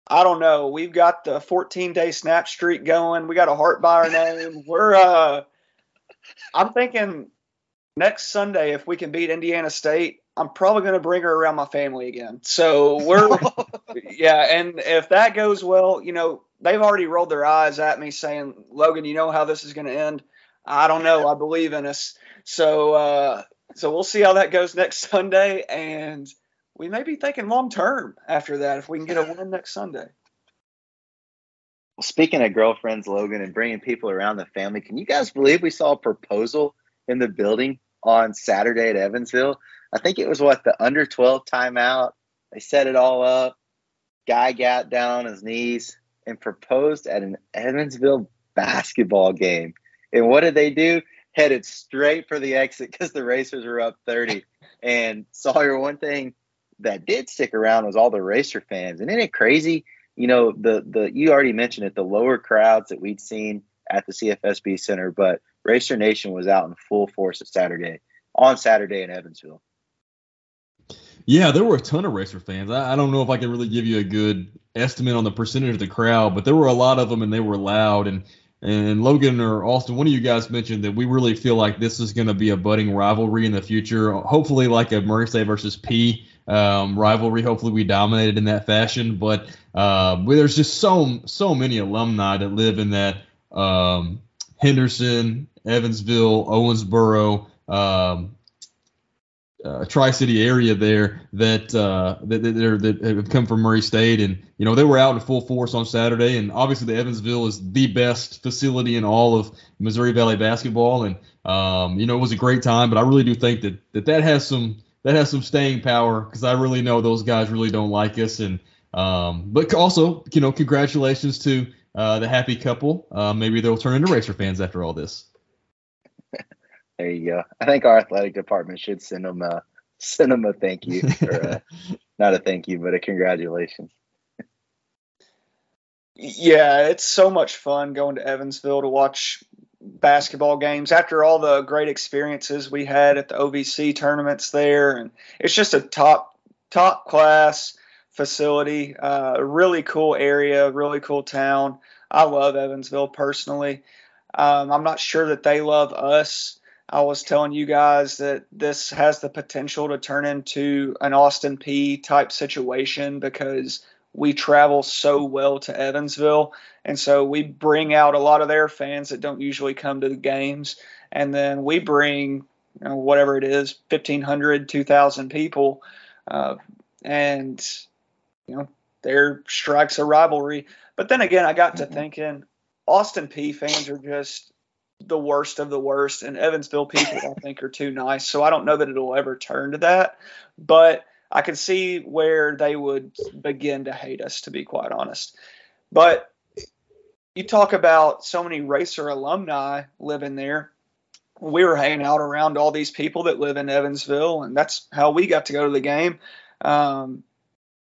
I don't know. We've got the 14 day snap streak going. We got a heart by our name. We're uh I'm thinking next Sunday if we can beat Indiana State, I'm probably going to bring her around my family again. So we're yeah, and if that goes well, you know, they've already rolled their eyes at me saying, "Logan, you know how this is going to end." I don't know. I believe in us. So uh so we'll see how that goes next Sunday and we may be thinking long term after that if we can get a win next Sunday. Well, speaking of girlfriends, Logan, and bringing people around the family, can you guys believe we saw a proposal in the building on Saturday at Evansville? I think it was what the under 12 timeout. They set it all up. Guy got down on his knees and proposed at an Evansville basketball game. And what did they do? Headed straight for the exit because the Racers were up 30. and Sawyer, one thing that did stick around was all the Racer fans. And isn't it crazy? You know, the the you already mentioned it, the lower crowds that we'd seen at the CFSB Center, but Racer Nation was out in full force at Saturday on Saturday in Evansville. Yeah, there were a ton of Racer fans. I, I, don't know if I can really give you a good estimate on the percentage of the crowd, but there were a lot of them and they were loud. And and Logan or Austin, one of you guys mentioned that we really feel like this is going to be a budding rivalry in the future. Hopefully, like a Murray State versus Peay um, rivalry. Hopefully, we dominated in that fashion. But uh, there's just so so many alumni that live in that um, Henderson, Evansville, Owensboro, um, uh, Tri-City area there that, uh, that that, that have come from Murray State, and you know they were out in full force on Saturday, and obviously the Evansville is the best facility in all of Missouri Valley basketball, and um, you know it was a great time, but I really do think that that that has some that has some staying power because I really know those guys really don't like us. And um, but also, you know, congratulations to uh, the happy couple. Uh, maybe they'll turn into racer fans after all this. There you go. I think our athletic department should send them a send them a thank you, or a, not a thank you, but a congratulations. Yeah, it's so much fun going to Evansville to watch basketball games after all the great experiences we had at the OVC tournaments there, and it's just a top top class facility, uh, really cool area, really cool town. I love Evansville personally. Um, I'm not sure that they love us. I was telling you guys that this has the potential to turn into an Austin Peay type situation because we travel so well to Evansville. And so we bring out a lot of their fans that don't usually come to the games. And then we bring, you know, whatever it is, 1,500, 2,000 people. Uh, and, you know, there strikes a rivalry. But then again, I got to mm-hmm. thinking Austin Peay fans are just the worst of the worst. And Evansville people, I think, are too nice. So I don't know that it'll ever turn to that. But I can see where they would begin to hate us, to be quite honest. But you talk about so many racer alumni living there. We were hanging out around all these people that live in Evansville, and that's how we got to go to the game um,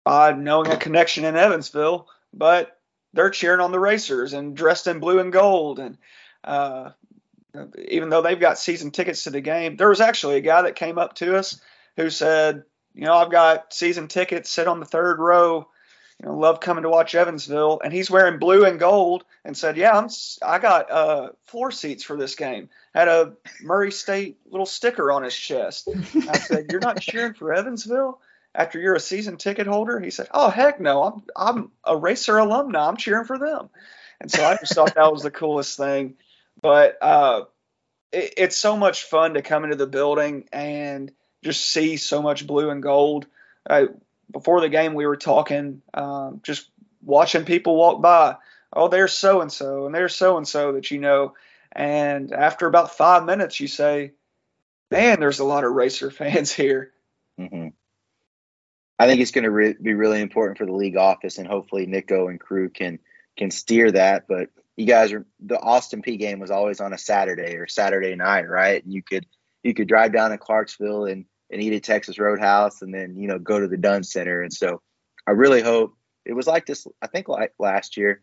by knowing a connection in Evansville. But they're cheering on the racers and dressed in blue and gold, and uh, even though they've got season tickets to the game, there was actually a guy that came up to us who said, "You know, I've got season tickets, sit on the third row." you know, love coming to watch Evansville, and he's wearing blue and gold, and said, "Yeah, I'm, I got uh, floor seats for this game." Had a Murray State little sticker on his chest. I said, "You're not cheering for Evansville after you're a season ticket holder?" He said, "Oh heck no, I'm I'm a racer alumni. I'm cheering for them." And so I just thought that was the coolest thing. But uh, it, it's so much fun to come into the building and just see so much blue and gold. Uh, before the game we were talking, um, just watching people walk by. Oh, there's so and so, and there's so and so that you know. And after about five minutes, you say, "Man, there's a lot of racer fans here." Mm-hmm. I think it's going to re- be really important for the league office, and hopefully Nico and crew can can steer that. But you guys are the Austin Peay game was always on a Saturday or Saturday night, right? And you could you could drive down to Clarksville and and eat at Texas Roadhouse, and then you know go to the Dunn Center. And so I really hope it was like this. I think like last year,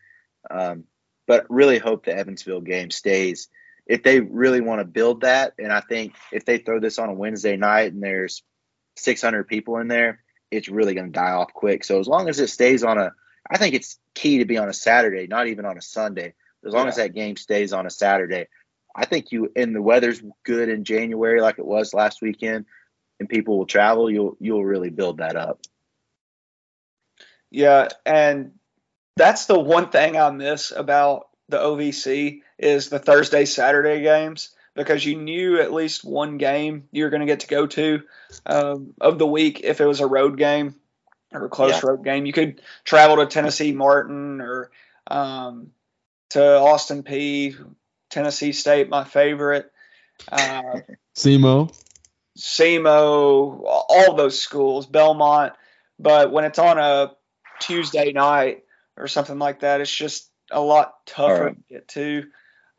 um, but really hope the Evansville game stays. If they really want to build that, and I think if they throw this on a Wednesday night and there's 600 people in there, it's really going to die off quick. So as long as it stays on a, I think it's key to be on a Saturday, not even on a Sunday. As long yeah. as that game stays on a Saturday, I think you and the weather's good in January like it was last weekend and people will travel, you'll you'll really build that up. Yeah, and that's the one thing I miss about the OVC is the Thursday Saturday games because you knew at least one game you were going to get to go to um, of the week if it was a road game or a close yeah. road game. You could travel to Tennessee Martin or um, to Austin Peay, Tennessee State, my favorite. Uh, SEMO. SEMO, all those schools, Belmont. But when it's on a Tuesday night or something like that, it's just a lot tougher right. to get to.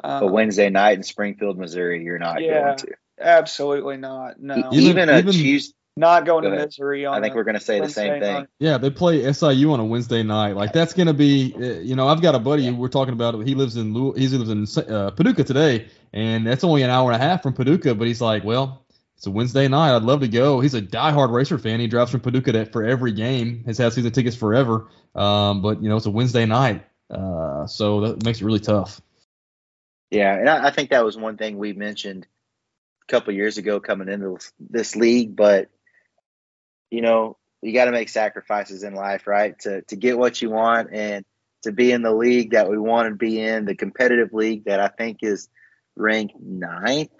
Um, a Wednesday night in Springfield, Missouri, you're not yeah, going to. Absolutely not. No. Even, even a Tuesday. Not going to Missouri. I think we're going to say Wednesday the same thing. Night. Yeah, they play SIU on a Wednesday night. Like that's going to be, uh, you know, I've got a buddy we're talking about. He lives in he lives in uh, Paducah today, and that's only an hour and a half from Paducah. But he's like, well, it's a Wednesday night. I'd love to go. He's a diehard racer fan. He drives from Paducah for every game. Has had season tickets forever. Um, but you know, it's a Wednesday night, uh, so that makes it really tough. Yeah, and I, I think that was one thing we mentioned a couple years ago coming into this league. But you know, you got to make sacrifices in life, right? To to get what you want and to be in the league that we want to be in, the competitive league that I think is ranked ninth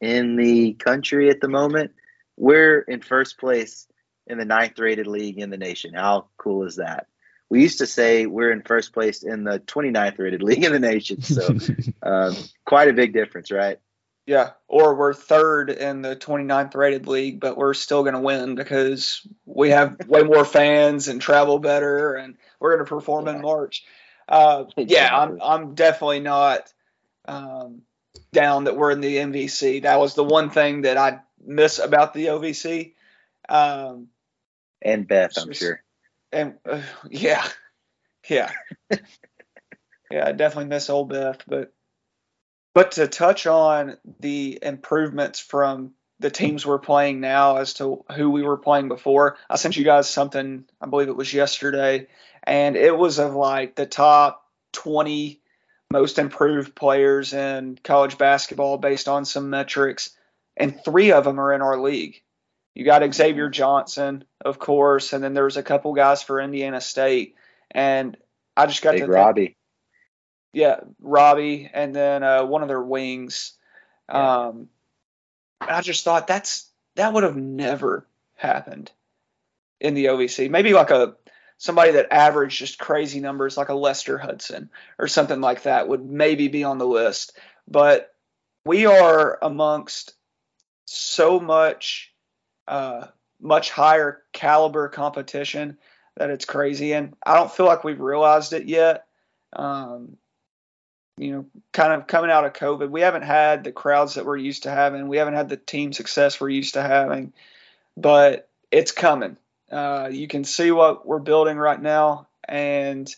in the country at the moment. We're in first place in the ninth rated league in the nation. How cool is that? We used to say we're in first place in the 29th rated league in the nation. So, um, quite a big difference, right? Yeah. Or we're third in the 29th rated league, but we're still going to win because we have way more fans and travel better and we're going to perform yeah. in March. Uh, yeah, I'm, I'm definitely not um, down that we're in the MVC. That was the one thing that I miss about the OVC. Um, and Beth, I'm just, sure. And uh, yeah, yeah, yeah. I definitely miss old Beth, but but to touch on the improvements from the teams we're playing now as to who we were playing before, I sent you guys something. I believe it was yesterday, and it was of like the top 20 most improved players in college basketball based on some metrics, and three of them are in our league. You got Xavier Johnson, of course, and then there's a couple guys for Indiana State, and I just got Big to think, Robbie. Yeah, Robbie, and then uh, one of their wings. Yeah. Um, I just thought that's that would have never happened in the OVC. Maybe like a somebody that averaged just crazy numbers like a Lester Hudson or something like that would maybe be on the list. But we are amongst so much, uh, much higher caliber competition that it's crazy. And I don't feel like we've realized it yet. Um, you know, kind of coming out of COVID, we haven't had the crowds that we're used to having. We haven't had the team success we're used to having, but it's coming. Uh, you can see what we're building right now, and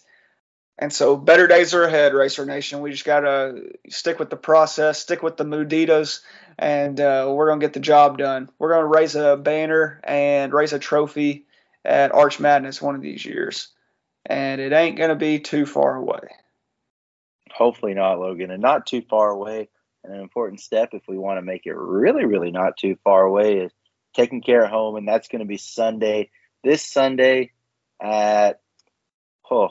and so better days are ahead, Racer Nation. We just gotta stick with the process, stick with the Muditas, and uh, we're gonna get the job done. We're gonna raise a banner and raise a trophy at Arch Madness one of these years, and it ain't gonna be too far away. Hopefully not, Logan, and not too far away. And an important step if we want to make it really, really not too far away is taking care of home, and that's going to be Sunday. This Sunday at oh,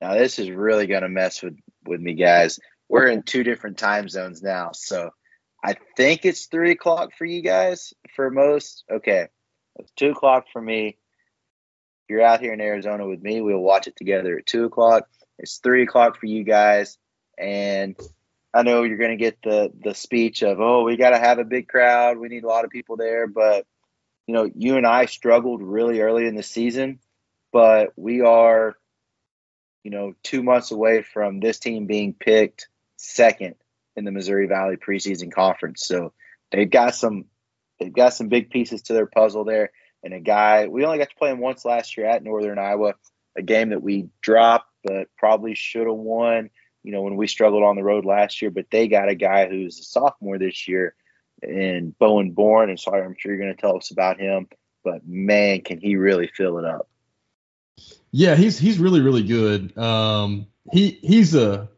now this is really going to mess with with me, guys. We're in two different time zones now, so I think it's three o'clock for you guys. For most, okay, it's two o'clock for me. If you're out here in Arizona with me, we'll watch it together at two o'clock. It's three o'clock for you guys, and I know you're going to get the the speech of, "Oh, we got to have a big crowd. We need a lot of people there." But you know, you and I struggled really early in the season, but we are, you know, two months away from this team being picked second in the Missouri Valley preseason conference. So they've got some they've got some big pieces to their puzzle there. And a guy we only got to play him once last year at Northern Iowa, a game that we dropped but probably should have won. You know, when we struggled on the road last year, but they got a guy who's a sophomore this year in Bowen Born, and sorry, I'm sure you're going to tell us about him. But man, can he really fill it up? Yeah, he's he's really really good. Um, he he's a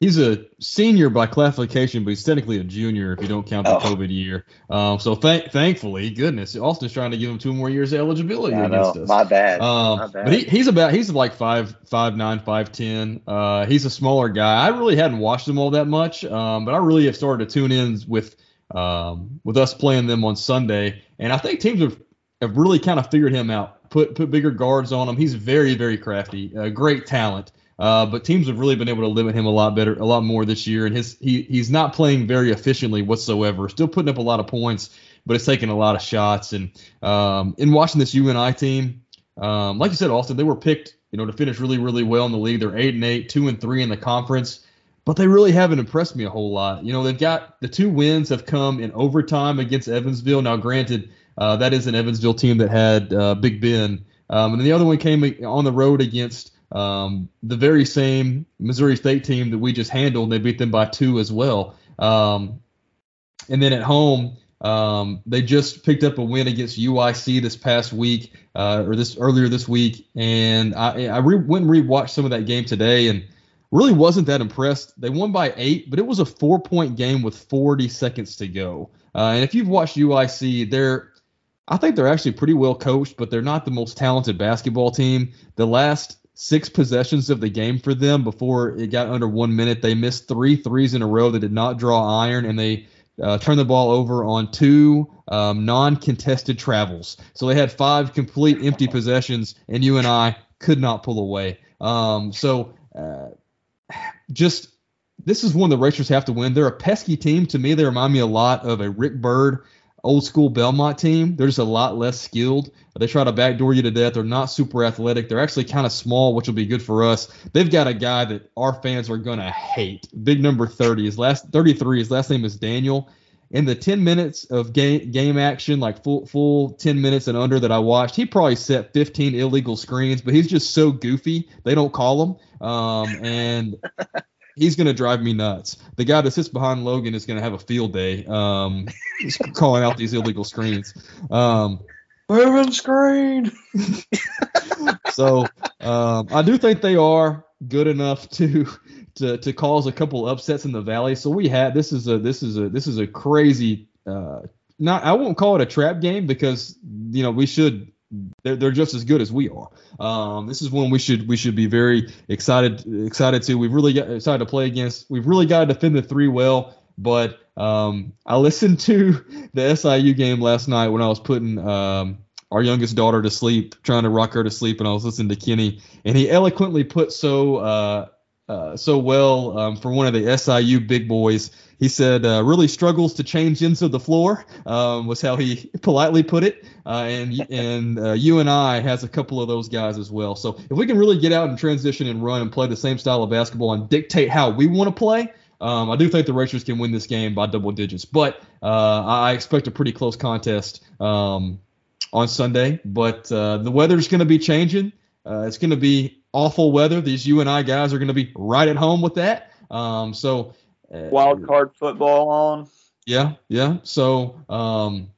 he's a senior by classification, but he's technically a junior if you don't count the oh. COVID year. Um, so th- thankfully, goodness, Austin's trying to give him two more years of eligibility I against know. us. My bad. Um, My bad. But he, he's about he's like five five nine five ten. Uh, he's a smaller guy. I really hadn't watched him all that much, um, but I really have started to tune in with um, with us playing them on Sunday, and I think teams have have really kind of figured him out. Put put bigger guards on him. He's very very crafty, uh, great talent. Uh, but teams have really been able to limit him a lot better, a lot more this year. And his he he's not playing very efficiently whatsoever. Still putting up a lot of points, but it's taking a lot of shots. And um, in watching this UNI team, um, like you said, Austin, they were picked, you know, to finish really really well in the league. They're eight and eight, two and three in the conference, but they really haven't impressed me a whole lot. You know, they've got the two wins have come in overtime against Evansville. Now, granted, uh, that is an Evansville team that had uh, Big Ben, um, and the other one came on the road against um, the very same Missouri State team that we just handled, they beat them by two as well. Um, and then at home, um, they just picked up a win against UIC this past week, uh, or this earlier this week. And I, I re- went and rewatched some of that game today, and really wasn't that impressed. They won by eight, but it was a four-point game with 40 seconds to go. Uh, and if you've watched UIC, they're I think they're actually pretty well coached, but they're not the most talented basketball team. The last six possessions of the game for them before it got under one minute. They missed three threes in a row that did not draw iron, and they uh, turned the ball over on two um, non-contested travels. So they had five complete empty possessions, and you and I could not pull away. Um, so uh, just this is one the Racers have to win. They're a pesky team. To me, they remind me a lot of a Rick Byrd old school Belmont team. They're just a lot less skilled. They try to backdoor you to death. They're not super athletic. They're actually kind of small, which will be good for us. They've got a guy that our fans are gonna hate. Big number 30. His last 33. His last name is Daniel. In the 10 minutes of game game action, like full full 10 minutes and under that I watched, he probably set 15 illegal screens. But he's just so goofy. They don't call him. Um, and he's going to drive me nuts. The guy that sits behind Logan is going to have a field day. Um, he's calling out these illegal screens. Um, Moving screen. so um, I do think they are good enough to to to cause a couple upsets in the valley. So we had this is a this is a this is a crazy. Uh, not I won't call it a trap game because you know we should they're, they're just as good as we are. Um, this is one we should we should be very excited excited to. We've really got excited to play against. We've really got to defend the three well. But um, I listened to the SIU game last night when I was putting um, our youngest daughter to sleep, trying to rock her to sleep, and I was listening to Kenny, and he eloquently put so uh, uh, so well um, for one of the SIU big boys. He said uh, really struggles to change ends of the floor um, was how he politely put it. Uh, and and uh, UNI has a couple of those guys as well. So if we can really get out and transition and run and play the same style of basketball and dictate how we want to play, um, I do think the Racers can win this game by double digits. But uh, I expect a pretty close contest um, on Sunday. But uh, the weather's going to be changing. Uh, it's going to be awful weather. These you and I guys are going to be right at home with that. Um, so uh, wild card football on. Yeah, yeah. So um,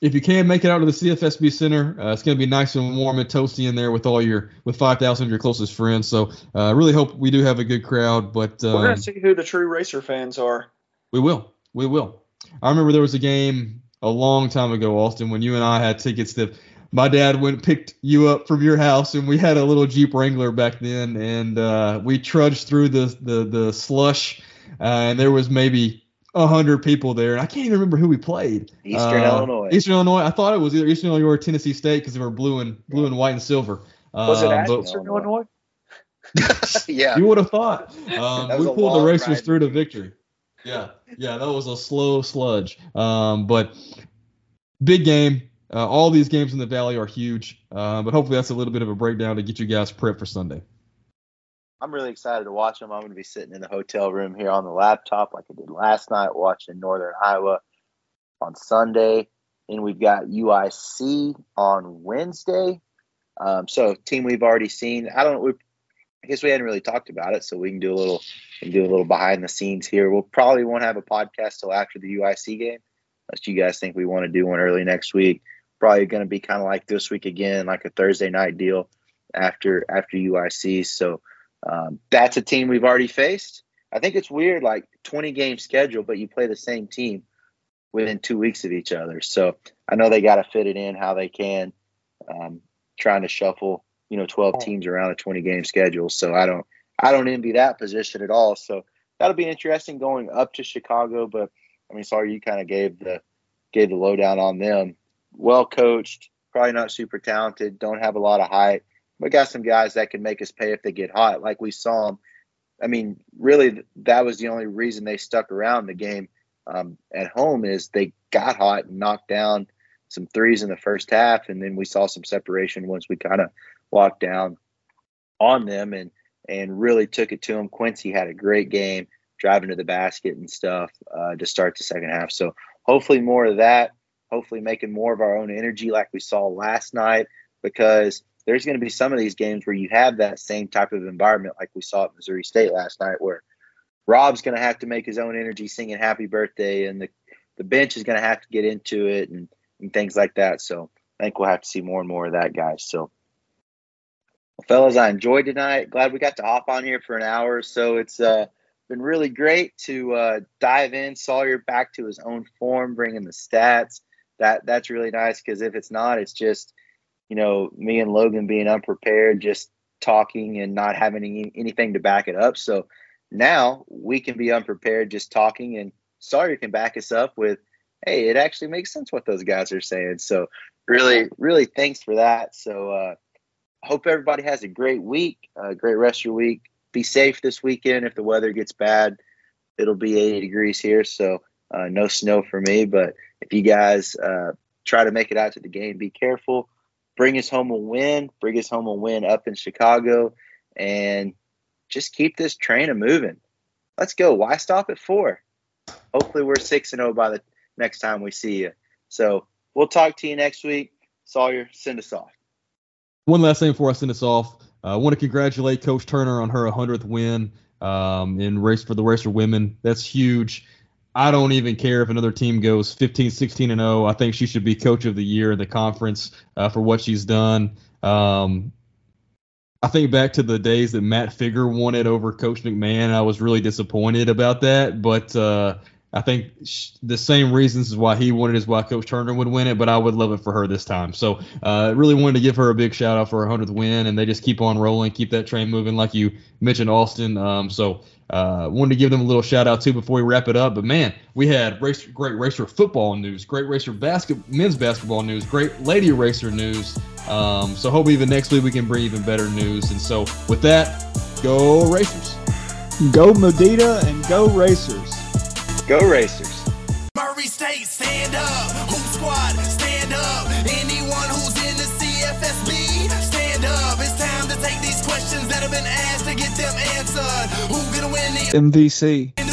if you can make it out to the CFSB Center, uh, it's going to be nice and warm and toasty in there with all your with 5,000 of your closest friends. So I uh, really hope we do have a good crowd. But um, we're going to see who the true racer fans are. We will. We will. I remember there was a game a long time ago, Austin, when you and I had tickets that my dad went and picked you up from your house, and we had a little Jeep Wrangler back then, and uh, we trudged through the the, the slush, uh, and there was maybe a hundred people there, and I can't even remember who we played. Eastern uh, Illinois. Eastern Illinois. I thought it was either Eastern Illinois or Tennessee State because they were blue and blue and white and silver. Was it at Eastern Illinois? yeah. You would have thought. Um, we pulled the racers through to victory. Yeah, yeah, that was a slow sludge. Um, but big game. Uh, all these games in the Valley are huge, uh, but hopefully that's a little bit of a breakdown to get you guys prepped for Sunday. I'm really excited to watch them. I'm going to be sitting in the hotel room here on the laptop like I did last night, watching Northern Iowa on Sunday. And we've got UIC on Wednesday. Um, so team we've already seen. I don't. We, I guess we hadn't really talked about it, so we can do a little do a little behind the scenes here. We'll probably won't have a podcast till after the UIC game, unless you guys think we want to do one early next week. Probably going to be kind of like this week again, like a Thursday night deal after after UIC. So um, that's a team we've already faced. I think it's weird, like 20 game schedule, but you play the same team within two weeks of each other. So I know they got to fit it in how they can, um, trying to shuffle, you know, 12 teams around a 20 game schedule. So I don't, I don't envy that position at all. So that'll be interesting going up to Chicago. But I mean, sorry, you kind of gave the gave the lowdown on them. Well coached, probably not super talented, don't have a lot of height we got some guys that can make us pay if they get hot, like we saw them. I mean, really, that was the only reason they stuck around the game um, at home is they got hot and knocked down some threes in the first half, and then we saw some separation once we kind of locked down on them and and really took it to them. Quincy had a great game, driving to the basket and stuff uh, to start the second half. So hopefully more of that. Hopefully making more of our own energy like we saw last night because there's going to be some of these games where you have that same type of environment like we saw at Missouri State last night, where Rob's going to have to make his own energy singing happy birthday, and the, the bench is going to have to get into it and, and things like that. So I think we'll have to see more and more of that, guys. So, well, fellas, I enjoyed tonight. Glad we got to hop on here for an hour. So it's uh, been really great to uh, dive in. Sawyer back to his own form, bringing the stats. That that's really nice because if it's not, it's just – you know, me and Logan being unprepared, just talking and not having any, anything to back it up. So now we can be unprepared, just talking, and Sawyer can back us up with, hey, it actually makes sense what those guys are saying. So really, really thanks for that. So uh, hope everybody has a great week, a great rest of your week. Be safe this weekend. If the weather gets bad, it'll be 80 degrees here, so uh, no snow for me. But if you guys uh, try to make it out to the game, be careful bring us home a win, bring us home a win up in Chicago, and just keep this train a moving. Let's go. Why stop at four? Hopefully, we're six and zero oh by the next time we see you. So we'll talk to you next week. Sawyer, send us off. One last thing before I send us off. Uh, I want to congratulate Coach Turner on her 100th win um, in race for the race for women. That's huge. I don't even care if another team goes 15, 16 and 0. I think she should be coach of the year in the conference uh, for what she's done. Um, I think back to the days that Matt Figger won it over Coach McMahon. I was really disappointed about that, but uh, I think sh- the same reasons is why he wanted is why Coach Turner would win it, but I would love it for her this time. So uh, really wanted to give her a big shout out for her 100th win, and they just keep on rolling, keep that train moving, like you mentioned, Austin. Um, so uh, wanted to give them a little shout out too before we wrap it up. But man, we had race, great racer football news, great racer basket, men's basketball news, great lady racer news. Um, so hope even next week we can bring even better news. And so with that, go racers. Go Medina and go Racers. Go Racers. Murray State, stand up. MVC.